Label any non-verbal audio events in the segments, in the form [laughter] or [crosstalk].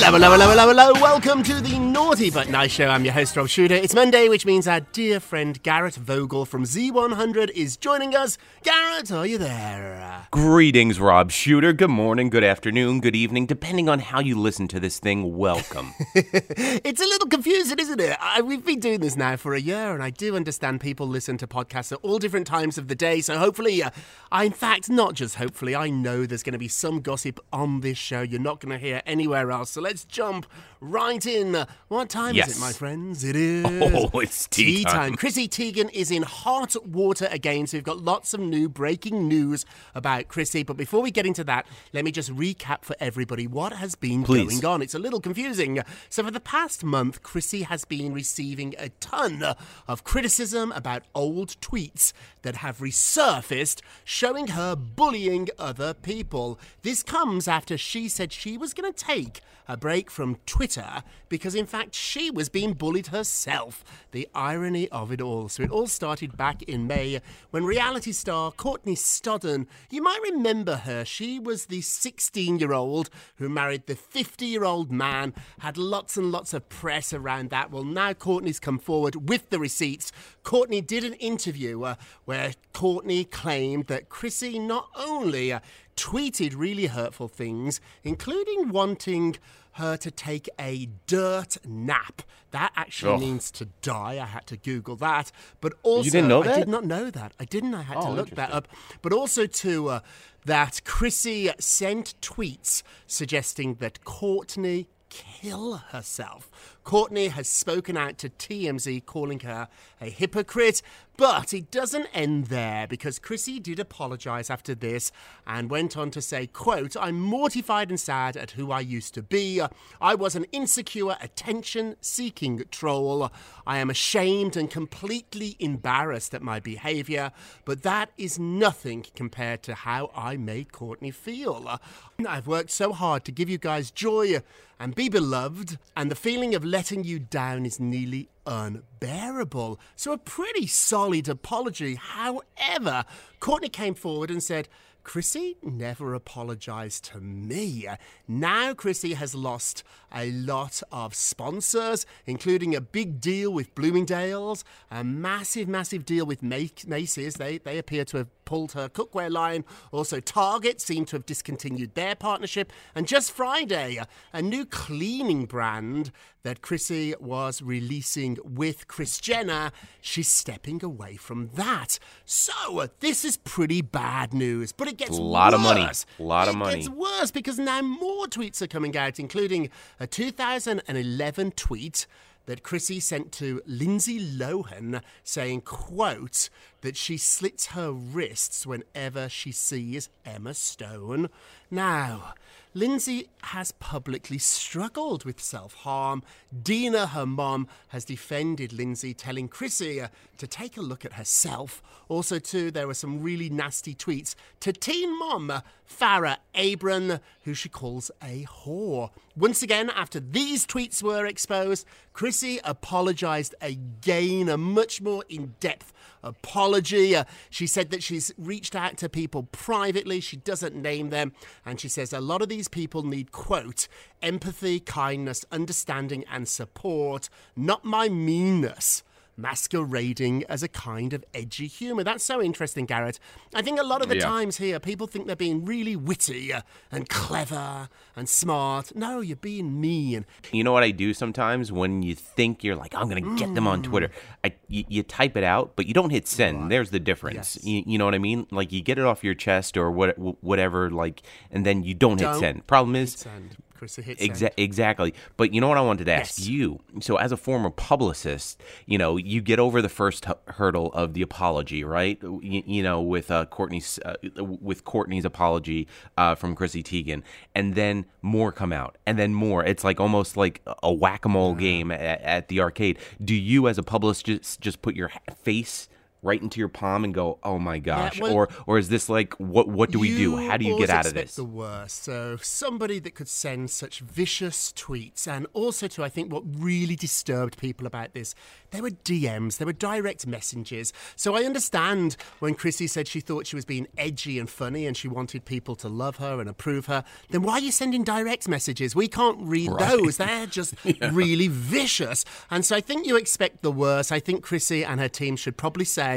Hello, hello, hello, hello, hello. Welcome to the Naughty But Nice Show. I'm your host, Rob Shuter. It's Monday, which means our dear friend Garrett Vogel from Z100 is joining us. Garrett, are you there? Greetings, Rob Shuter. Good morning, good afternoon, good evening, depending on how you listen to this thing. Welcome. [laughs] it's a little confusing, isn't it? I, we've been doing this now for a year, and I do understand people listen to podcasts at all different times of the day. So hopefully, uh, I, in fact, not just hopefully, I know there's going to be some gossip on this show you're not going to hear anywhere else. So let's jump right in. What time Yes. is it, my friends? It is. Oh, it's tea time. Chrissy Teigen is in hot water again, so we've got lots of new breaking news about Chrissy. But before we get into that, let me just recap for everybody what has been Please. going on. It's a little confusing. So, for the past month, Chrissy has been receiving a ton of criticism about old tweets that have resurfaced showing her bullying other people. This comes after she said she was going to take a break from Twitter because, in fact, she was being bullied herself. The irony of it all. So, it all started back in May when reality star Courtney Stodden, you might remember her, she was the 16 year old who married the 50 year old man, had lots and lots of press around that. Well, now Courtney's come forward with the receipts. Courtney did an interview uh, where Courtney claimed that Chrissy not only uh, tweeted really hurtful things, including wanting her to take a dirt nap. That actually Ugh. means to die. I had to Google that. But also, you didn't know that? I did not know that. I didn't. I had to Oh, look that up. But also to uh, that Chrissy sent tweets suggesting that Courtney kill herself. Courtney has spoken out to TMZ, calling her a hypocrite. But it doesn't end there because Chrissy did apologize after this and went on to say, quote, I'm mortified and sad at who I used to be. I was an insecure, attention-seeking troll. I am ashamed and completely embarrassed at my behavior, but that is nothing compared to how I made Courtney feel. I've worked so hard to give you guys joy and be beloved, and the feeling of letting you down is nearly unbearable. So, a pretty solid apology. However, Courtney came forward and said, Chrissy never apologized to me. Now, Chrissy has lost a lot of sponsors, including a big deal with Bloomingdale's, a massive, massive deal with Macy's. They, they appear to have pulled her cookware line. Also, Target seemed to have discontinued their partnership. And just Friday, a new cleaning brand that Chrissy was releasing with Kris Jenner, she's stepping away from that. So, this is pretty bad news, but it gets a lot worse. of money. A lot it of money. It gets worse because now more tweets are coming out, including a 2011 tweet that Chrissy sent to Lindsay Lohan saying, quote, that she slits her wrists whenever she sees Emma Stone. Now, Lindsay has publicly struggled with self harm. Dina, her mom, has defended Lindsay, telling Chrissy to take a look at herself. Also, too, there were some really nasty tweets to teen mom Farrah Abraham, who she calls a whore. Once again, after these tweets were exposed, Chrissy apologized again, a much more in depth apology. Uh, she said that she's reached out to people privately. She doesn't name them. And she says a lot of these people need, quote, empathy, kindness, understanding, and support, not my meanness masquerading as a kind of edgy humour. That's so interesting, Garrett. I think a lot of the Yeah. times here, people think they're being really witty and clever and smart. No, you're being mean. You know what I do sometimes when you think you're like, I'm going to get them on hmm. Twitter? I, you, you type it out, but you don't hit send. There's the difference. Yes. You, you know what I mean? Like you get it off your chest or what, whatever, like, and then you don't, hit Don't send. Problem is, Send. Chrissy, hit send. Exa- exactly. But you know what I wanted to ask Yes. you? So, as a former publicist, you know, you get over the first hu- hurdle of the apology, right? You, you know, with uh, Courtney's uh, with Courtney's apology uh, from Chrissy Teigen, and then more come out, and then more. It's like almost like a whack a mole game at, at the arcade. Do you, as a publicist, just, just put your face? Right into your palm and go, oh my gosh, well- or or is this like what what do we do? How do you get out of this? The worst. So somebody that could send such vicious tweets, and also to I think what really disturbed people about this, there were DMs, there were direct messages. So I understand when Chrissy said she thought she was being edgy and funny, and she wanted people to love her and approve her. Then why are you sending direct messages? We can't read those. [laughs] They're just really vicious. And so I think you expect the worst. I think Chrissy and her team should probably say,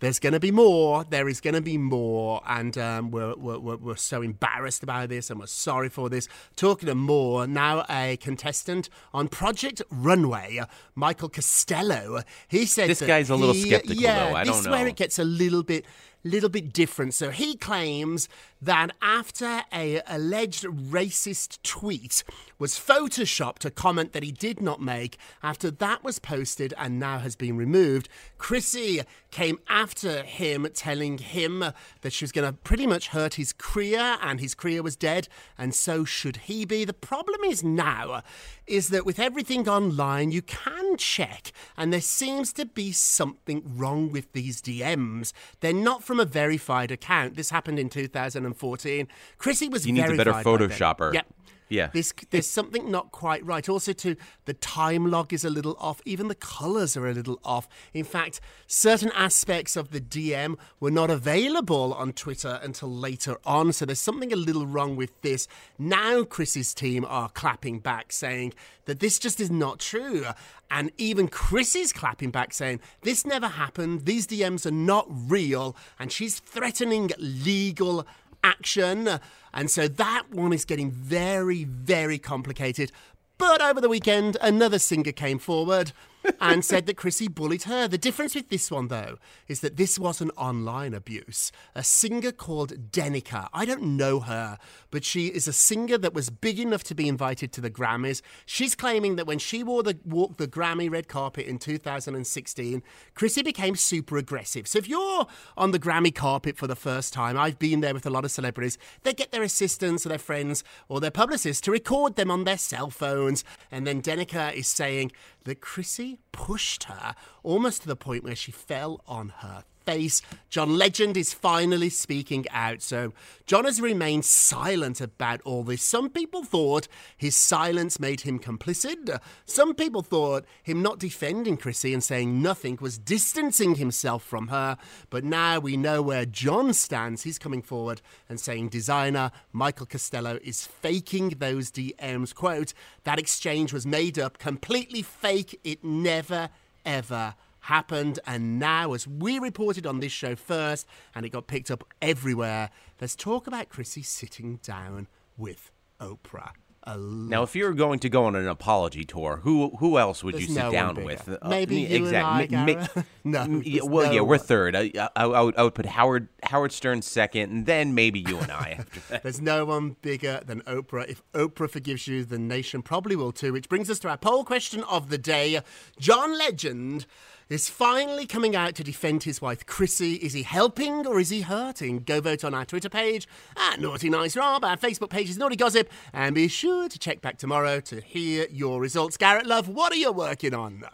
there's going to be more, there is going to be more, and um, we're, we're, we're, so embarrassed about this and we're sorry for this. Talking of more, now a contestant on Project Runway, Michael Costello, he said This guy's a little he- skeptical, yeah, though. I this don't is where it gets a little bit little bit different. So he claims that after a alleged racist tweet was photoshopped, a comment that he did not make, after that was posted and now has been removed, Chrissy came after him, telling him that she was going to pretty much hurt his career and his career was dead, and so should he be. The problem is now is that with everything online, you can check, and there seems to be something wrong with these DMs. They're not from a verified account. This happened in 2014. Chrissy was He needs a better. Photoshopper. Yep. Yeah. There's, there's something not quite right. Also, too, the time log is a little off. Even the colours are a little off. In fact, certain aspects of the DM were not available on Twitter until later on. So there's something a little wrong with this. Now, Chrissy's team are clapping back, saying that this just is not true. And even Chris is clapping back, saying this never happened. These DMs are not real. And she's threatening legal action. And so that one is getting very, very complicated. But over the weekend, another singer came forward and said that Chrissy bullied her. The difference with this one, though, is that this was an online abuse. A singer called Denica, I don't know her, but she is a singer that was big enough to be invited to the Grammys. She's claiming that when she wore the walked the Grammy red carpet in 2016, Chrissy became super aggressive. So if you're on the Grammy carpet for the first time, I've been there with a lot of celebrities, they get their assistants or their friends or their publicists to record them on their cell phones. And then Denica is saying that Chrissy pushed her almost to the point where she fell on her face. John Legend is finally speaking out. So John has remained silent about all this. Some people thought his silence made him complicit. Some people thought him not defending Chrissy and saying nothing was distancing himself from her. But now we know where John stands. He's coming forward and saying designer Michael Costello is faking those DMs. Quote, that exchange was made up, completely fake. It never, ever happened. And now, as we reported on this show first, and it got picked up everywhere, there's talk about Chrissy sitting down with Oprah. A Now, if you're going to go on an apology tour, who who else would There's you sit no down with? Uh, Maybe me- you and I, exactly. Ma- [laughs] No, yeah, well, no yeah, we're third. I, I, I, would, I would put Howard Howard Stern second, and then maybe you and I. [laughs] There's no one bigger than Oprah. If Oprah forgives you, the nation probably will too. Which brings us to our poll question of the day. John Legend is finally coming out to defend his wife Chrissy. Is he helping or is he hurting? Go vote on our Twitter page at Naughty Nice Rob. Our Facebook page is Naughty Gossip. And be sure to check back tomorrow to hear your results. Garrett Love, what are you working on?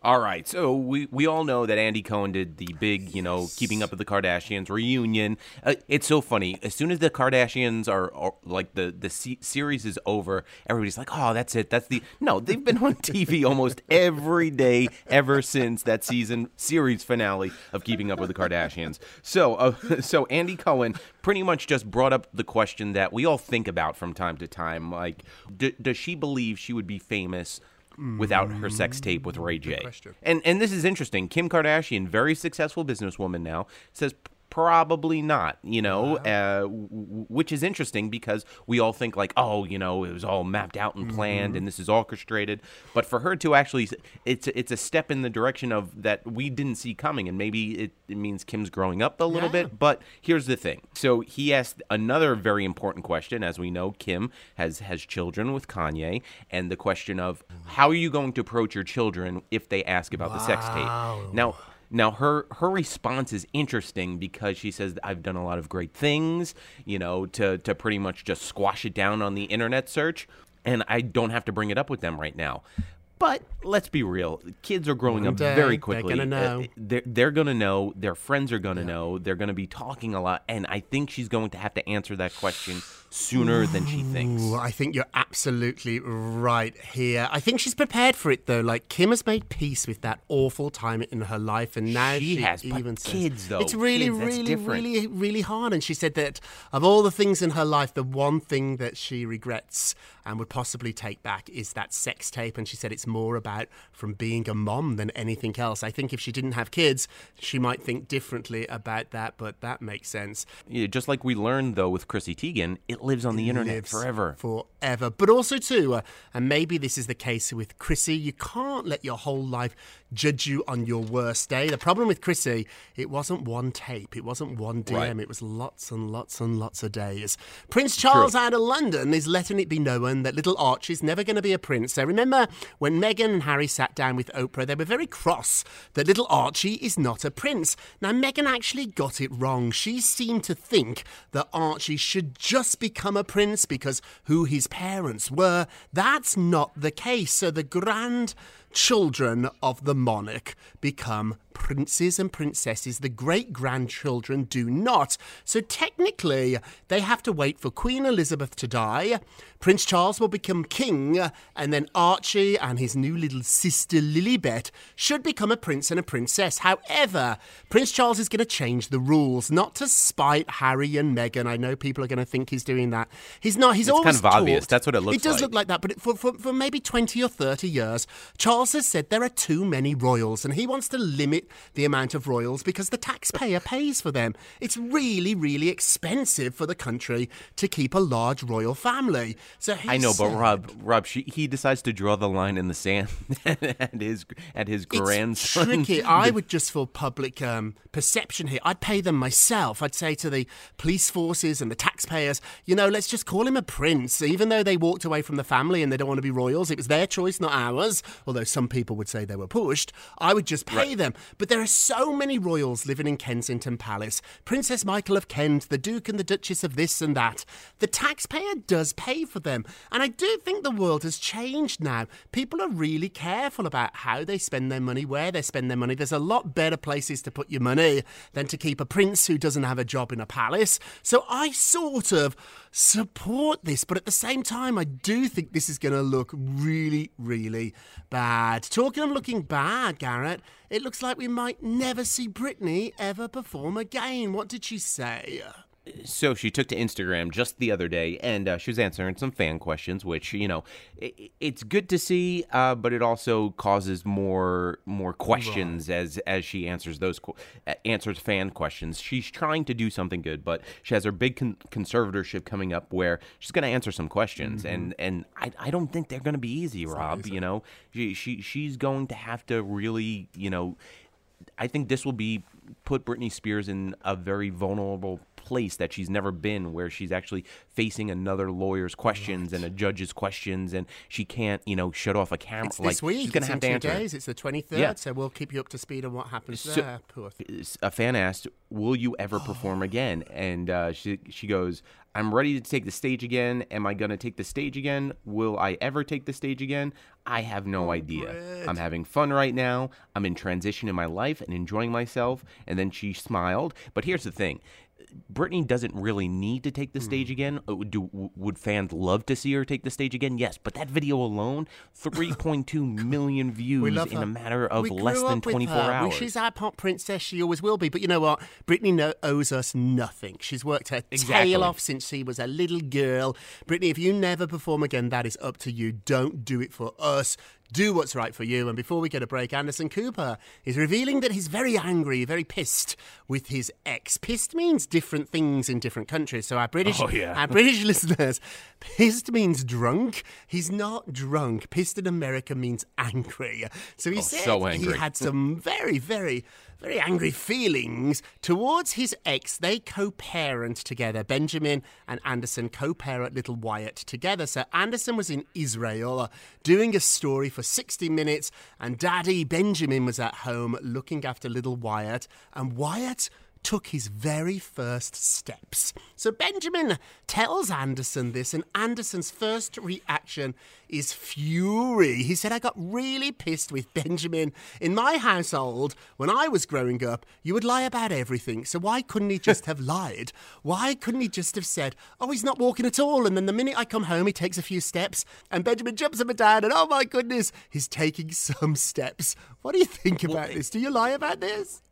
All right, so we, we all know that Andy Cohen did the big, you know, Keeping Up with the Kardashians reunion. Uh, it's so funny. As soon as the Kardashians are, are like the the se- series is over, everybody's like, "Oh, that's it. That's the no." They've been on TV [laughs] almost every day ever since that season series finale of Keeping Up with the Kardashians. So, uh, [laughs] so Andy Cohen pretty much just brought up the question that we all think about from time to time, like, d- does she believe she would be famous? Without her sex mm. tape with Ray J. And and this is interesting. Kim Kardashian, very successful businesswoman now, says probably not. You know, uh, w- w- which is interesting because we all think like, oh, you know, it was all mapped out and planned, and this is orchestrated. But for her to actually, it's it's a step in the direction of that we didn't see coming, and maybe it, it means Kim's growing up a little Yeah. bit. But here's the thing. So he asked another very important question. As we know, Kim has has children with Kanye, and the question of how are you going to approach your children if they ask about the sex tape? Now. Now her her response is interesting because she says I've done a lot of great things, you know, to to pretty much just squash it down on the internet search, and I don't have to bring it up with them right now. But let's be real, kids are growing One up day, very they're quickly. gonna know. Uh, they're they're gonna know. Their friends are gonna know. They're gonna be talking a lot, and I think she's going to have to answer that question sooner than she thinks. Ooh, I think you're absolutely right here. I think she's prepared for it though. Like Kim has made peace with that awful time in her life, and now She she, has, even says kids, though, it's really, kids, really, different. really, really hard. And she said that of all the things in her life, the one thing that she regrets and would possibly take back is that sex tape. And she said it's more about from being a mom than anything else. I think if she didn't have kids, she might think differently about that. But that makes sense. Yeah, just like we learned though with Chrissy Teigen, it lives on the internet lives forever. Forever. But also, too, uh, and maybe this is the case with Chrissy, you can't let your whole life judge you on your worst day. The problem with Chrissy, it wasn't one tape, it wasn't one DM, Right. it was lots and lots and lots of days. Prince Charles out of London is letting it be known that little Archie's never going to be a prince. So remember when Meghan and Harry sat down with Oprah, they were very cross that little Archie is not a prince. Now, Meghan actually got it wrong. She seemed to think that Archie should just become a prince because who his parents were. That's not the case. So the grand children of the monarch become princes and princesses. The great grandchildren do not. So technically, they have to wait for Queen Elizabeth to die. Prince Charles will become king, and then Archie and his new little sister Lilibet should become a prince and a princess. However, Prince Charles is going to change the rules, not to spite Harry and Meghan. I know people are going to think he's doing that. He's not. He's It's kind of obvious. talked- That's what it looks like. It does like. look like that, but it- for, for, for maybe 20 or 30 years, Charles Charles has said there are too many royals and he wants to limit the amount of royals because the taxpayer pays for them. It's really, really expensive for the country to keep a large royal family. So he I know, but said- Rob, Rob, she, he decides to draw the line in the sand [laughs] at his at his grandson. It's tricky. [laughs] I would just for public um, perception here, I'd pay them myself. I'd say to the police forces and the taxpayers, you know, let's just call him a prince, even though they walked away from the family and they don't want to be royals. It was their choice, not ours. Although some people would say they were pushed. I would just pay them. But there are so many royals living in Kensington Palace. Princess Michael of Kent, the Duke and the Duchess of this and that. The taxpayer does pay for them. And I do think the world has changed now. People are really careful about how they spend their money, where they spend their money. There's a lot better places to put your money than to keep a prince who doesn't have a job in a palace. So I sort of support this, but at the same time, I do think this is going to look really, really bad. Talking of looking bad, Garrett, it looks like we might never see Britney ever perform again. What did she say? So she took to Instagram just the other day, and uh, she was answering some fan questions, which you know, i it's good to see, uh, but it also causes more more questions as as she answers those qu- answers fan questions. She's trying to do something good, but she has her big con- conservatorship coming up where she's going to answer some questions, and and I, I don't think they're going to be easy, Rob. You know, she, she she's going to have to really, you know, I think this will be put Britney Spears in a very vulnerable place that she's never been, where she's actually facing another lawyer's questions and a judge's questions, and she can't, you know, shut off a camera. It's like this week. she's have to two answer. days. It's the 23rd, Yeah. so we'll keep you up to speed on what happens So- there. Poor thing. a fan asked, "Will you ever perform [gasps] again?" And uh, she she goes, "I'm ready to take the stage again. Am I gonna take the stage again? Will I ever take the stage again? I have no idea. I'm having fun right now. I'm in transition in my life and enjoying myself." And then she smiled. But here's the thing. Britney doesn't really need to take the Hmm. stage again. Uh, Do would fans love to see her take the stage again? Yes, but that video alone, 3.2 [laughs] million views in her. a matter of we less than 24 hours. She's our pop princess. She always will be. But you know what? Britney no- owes us nothing. She's worked her Exactly. tail off since she was a little girl. Britney, if you never perform again, that is up to you. Don't do it for us. Do what's right for you. And before we get a break, Anderson Cooper is revealing that he's very angry, very pissed with his ex. Pissed means different things in different countries. So our British, Oh, yeah. our British [laughs] listeners, pissed means drunk. He's not drunk. Pissed in America means angry. So he Oh, said so he had some very, very, very angry feelings towards his ex. They co-parent together. Benjamin and Anderson co-parent little Wyatt together. So Anderson was in Israel doing a story for 60 minutes, and Daddy Benjamin was at home looking after little Wyatt, and Wyatt took his very first steps. So Benjamin tells Anderson this, and Anderson's first reaction is fury. He said, I got really pissed with Benjamin. In my household, when I was growing up, you would lie about everything. So why couldn't he just have lied? Why couldn't he just have said, Oh, he's not walking at all? And then the minute I come home, he takes a few steps, and Benjamin jumps up and down, and oh my goodness, he's taking some steps. What do you think about this? Do you lie about this?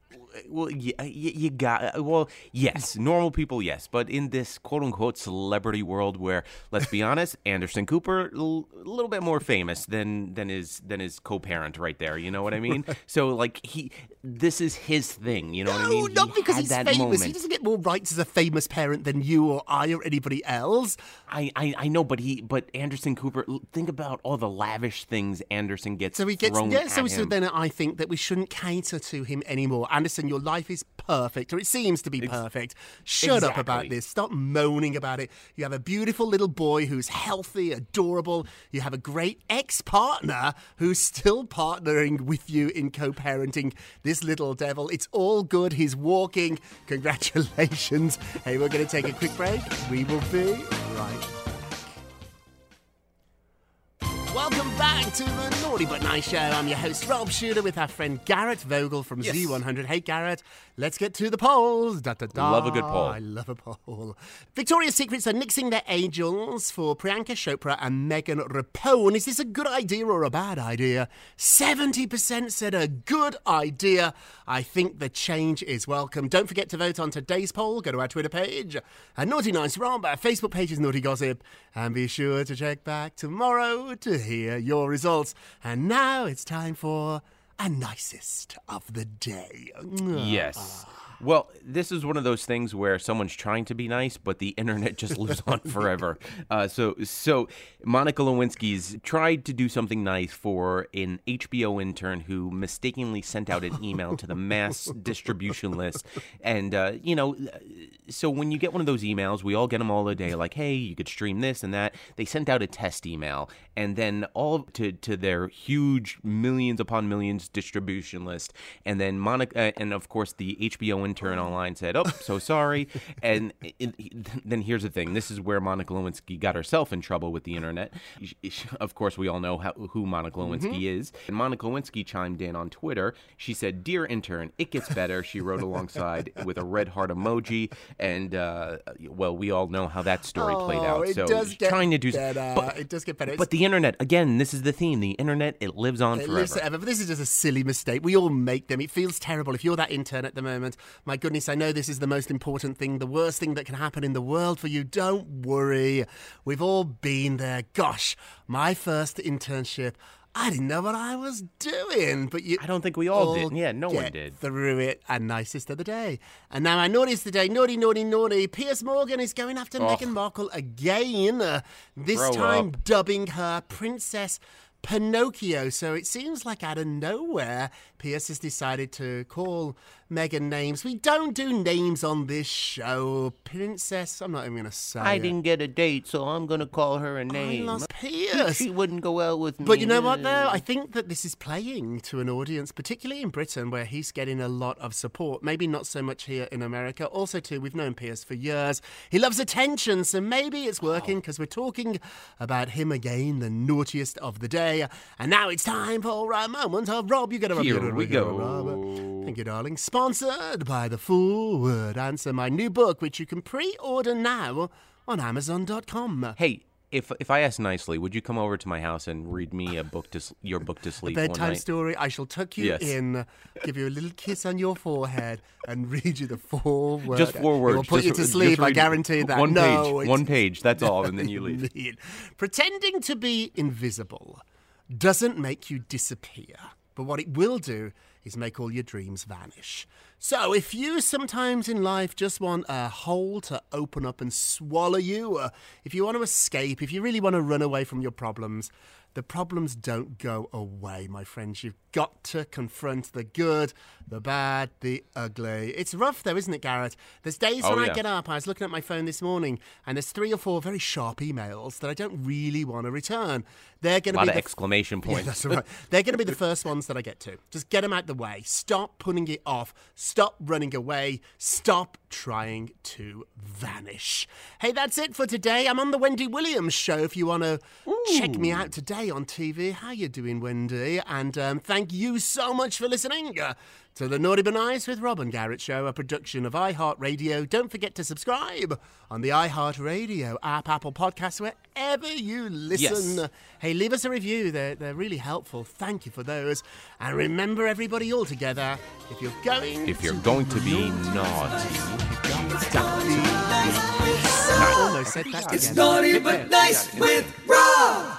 Well, you, uh, you got uh, well, yes, mm-hmm. normal people, yes, but in this quote unquote celebrity world, where let's be honest, [laughs] Anderson Cooper a little bit more famous than than his than his co-parent right there. You know what I mean? [laughs] So like he, this is his thing. You know what I No, mean? not He because he's famous. moment. He doesn't get more rights as a famous parent than you or I or anybody else. I, I I know, but he but Anderson Cooper. Think about all the lavish things Anderson gets. So he gets yeah. So, so then I think that we shouldn't cater to him anymore. Anderson, your life is perfect, or it seems to be perfect. Shut up about this. Stop moaning about it. You have a beautiful little boy who's healthy, adorable. You have a great ex-partner who's still partnering with you in co-parenting this little devil. It's all good. He's walking. Congratulations. Hey, we're going to take a quick break. We will be right Welcome back to the Naughty But Nice Show. I'm your host, Rob Shuter, with our friend Garrett Vogel from Yes. Z100. Hey, Garrett, let's get to the polls. Da, da, da. Love a good poll. I love a poll. Victoria's Secrets are nixing their angels for Priyanka Chopra and Megan Rapinoe. Is this a good idea or a bad idea? 70% said a good idea. I think the change is welcome. Don't forget to vote on today's poll. Go to our Twitter page, and Naughty Nice Rob. Our Facebook page is Naughty Gossip. And be sure to check back tomorrow to hear your results. And now it's time for a nicest of the day. Yes. Well, this is one of those things where someone's trying to be nice, but the internet just [laughs] lives on forever. Uh, so, so Monica Lewinsky's tried to do something nice for an HBO intern who mistakenly sent out an email to the mass [laughs] distribution list, and uh, you know, so when you get one of those emails, we all get them all the day, like, hey, you could stream this and that. They sent out a test email, and then all to to their huge millions upon millions distribution list, and then Monica, uh, and of course the HBO intern online said, "Oh, so sorry." and it, it- then here's the thing: this is where Monica Lewinsky got herself in trouble with the internet. Of course, we all know how, who Monica Lewinsky is. And Monica Lewinsky chimed in on Twitter. She said, "Dear intern, it gets better." She wrote alongside [laughs] with a red heart emoji, and uh, well, we all know how that story played Oh, out. it so does get trying to do better. but, it does get better. but the internet again. This is the theme. The internet it lives on It forever. lives forever. But this is just a silly mistake. We all make them. It feels terrible. If you're that intern at the moment, my goodness, I know this is the most important thing, the worst thing that can happen in the world for you. Don't worry. We've all been there. Gosh, my first internship. I didn't know what I was doing, but you. I don't think we all did. Yeah, no one did. Through it, and nicest of the day. And now of the day, naughty, naughty, naughty. Piers Morgan is going after Meghan Markle again. uh, this Grow time up. dubbing her Princess Pinocchio. So it seems like out of nowhere, Piers has decided to call Meghan names. We don't do names on this show. Princess, I'm not even going to say I it. didn't get a date, so I'm gonna call her a name. I lost Piers. She wouldn't go out with me. But you know what, though? I think that this is playing to an audience, particularly in Britain, where he's getting a lot of support. Maybe not so much here in America. Also, too, we've known Piers for years. He loves attention, so maybe it's working because we're talking about him again, the naughtiest of the day. And now it's time for a moment of Rob. You get a Rob. Here get a Rob, we you get go. Thank you, darling. Sponsored by the Four Word Answer, my new book, which you can pre-order now on Amazon.com. Hey, if if I ask nicely, would you come over to my house and read me a book to your book to [laughs] sleep bedtime story. I shall tuck you Yes. in, give you a little kiss on your forehead, and [laughs] read you the four words. Just four words. It will put just- you to sleep. I guarantee that. One no, page. One page. That's all, and then you leave. [laughs] Indeed. Pretending to be invisible doesn't make you disappear, but what it will do is make all your dreams vanish. So, if you sometimes in life just want a hole to open up and swallow you, uh, if you want to escape, if you really want to run away from your problems, the problems don't go away, my friends. You've got to confront the good, the bad, the ugly. It's rough, though, isn't it, Garrett? There's days Oh, when I get up, I was looking at my phone this morning, and there's three or four very sharp emails that I don't really want to return. They're going to be of the exclamation [laughs] yeah, points. that's right. They're going to be the first ones that I get to. Just get them out the way. Stop putting it off. Stop running away. Stop trying to vanish. Hey, that's it for today. I'm on the Wendy Williams show. If you want to check me out today on TV, how you doing, Wendy? And um, thank you so much for listening. Uh, to the Naughty But Nice with Rob and Garrett show, a production of iHeartRadio. Don't forget to subscribe on the iHeartRadio app, Apple Podcasts, wherever you listen. Yes. Hey, leave us a review. They're, they're really helpful. Thank you for those. And remember, everybody, all together, if you're going If you're going to be naughty, I almost said that It's again. naughty but nice with Rob.